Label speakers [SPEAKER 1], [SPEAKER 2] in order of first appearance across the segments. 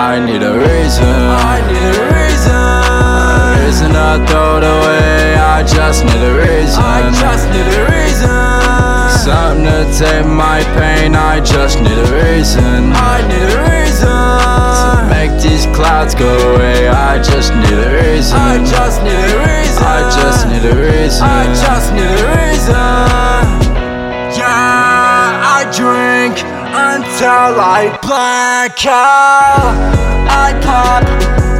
[SPEAKER 1] I need a reason. I need a reason. A reason I throw it away. I just need a reason.
[SPEAKER 2] I just need a reason.
[SPEAKER 1] Something to take my pain. I just need a reason.
[SPEAKER 2] I need a reason.
[SPEAKER 1] To make these clouds go away. I just need a reason.
[SPEAKER 2] I just need a reason.
[SPEAKER 1] I just need a reason.
[SPEAKER 2] Until I black out. I pop,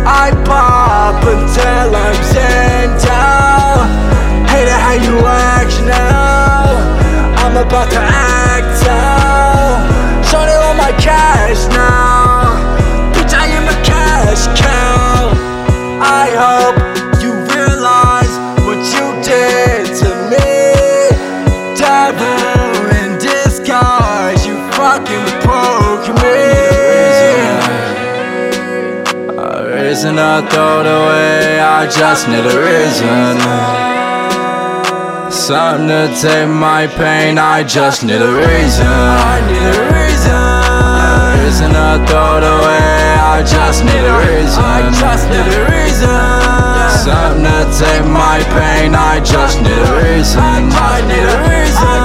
[SPEAKER 2] I pop until I'm sent out. Hate it how you act now. I'm about to act out. Shorty on my cash now. Bitch, I am a cash cow. I hope
[SPEAKER 1] A reason I throw it away. I just need a reason. Something to take my pain. I just need a reason.
[SPEAKER 2] I need a reason.
[SPEAKER 1] Reason I throw it away. I just need a reason.
[SPEAKER 2] I just need a reason.
[SPEAKER 1] Something to take my pain. I just need a reason.
[SPEAKER 2] I need a reason.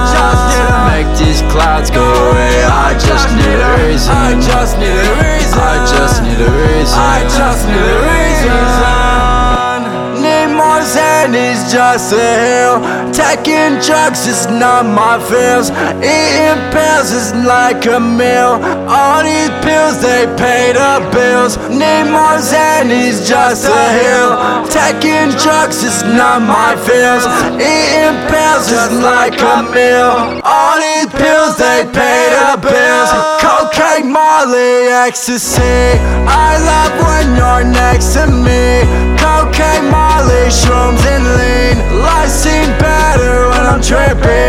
[SPEAKER 2] Just a hill. Taking drugs is not my feels. Eating pills is like a meal. All these pills they pay the bills. Need more Xannies just a hill. Taking drugs is not my feels. Eating pills is like a meal. All these pills they pay the bills. Cocaine, Molly, ecstasy. I tripping.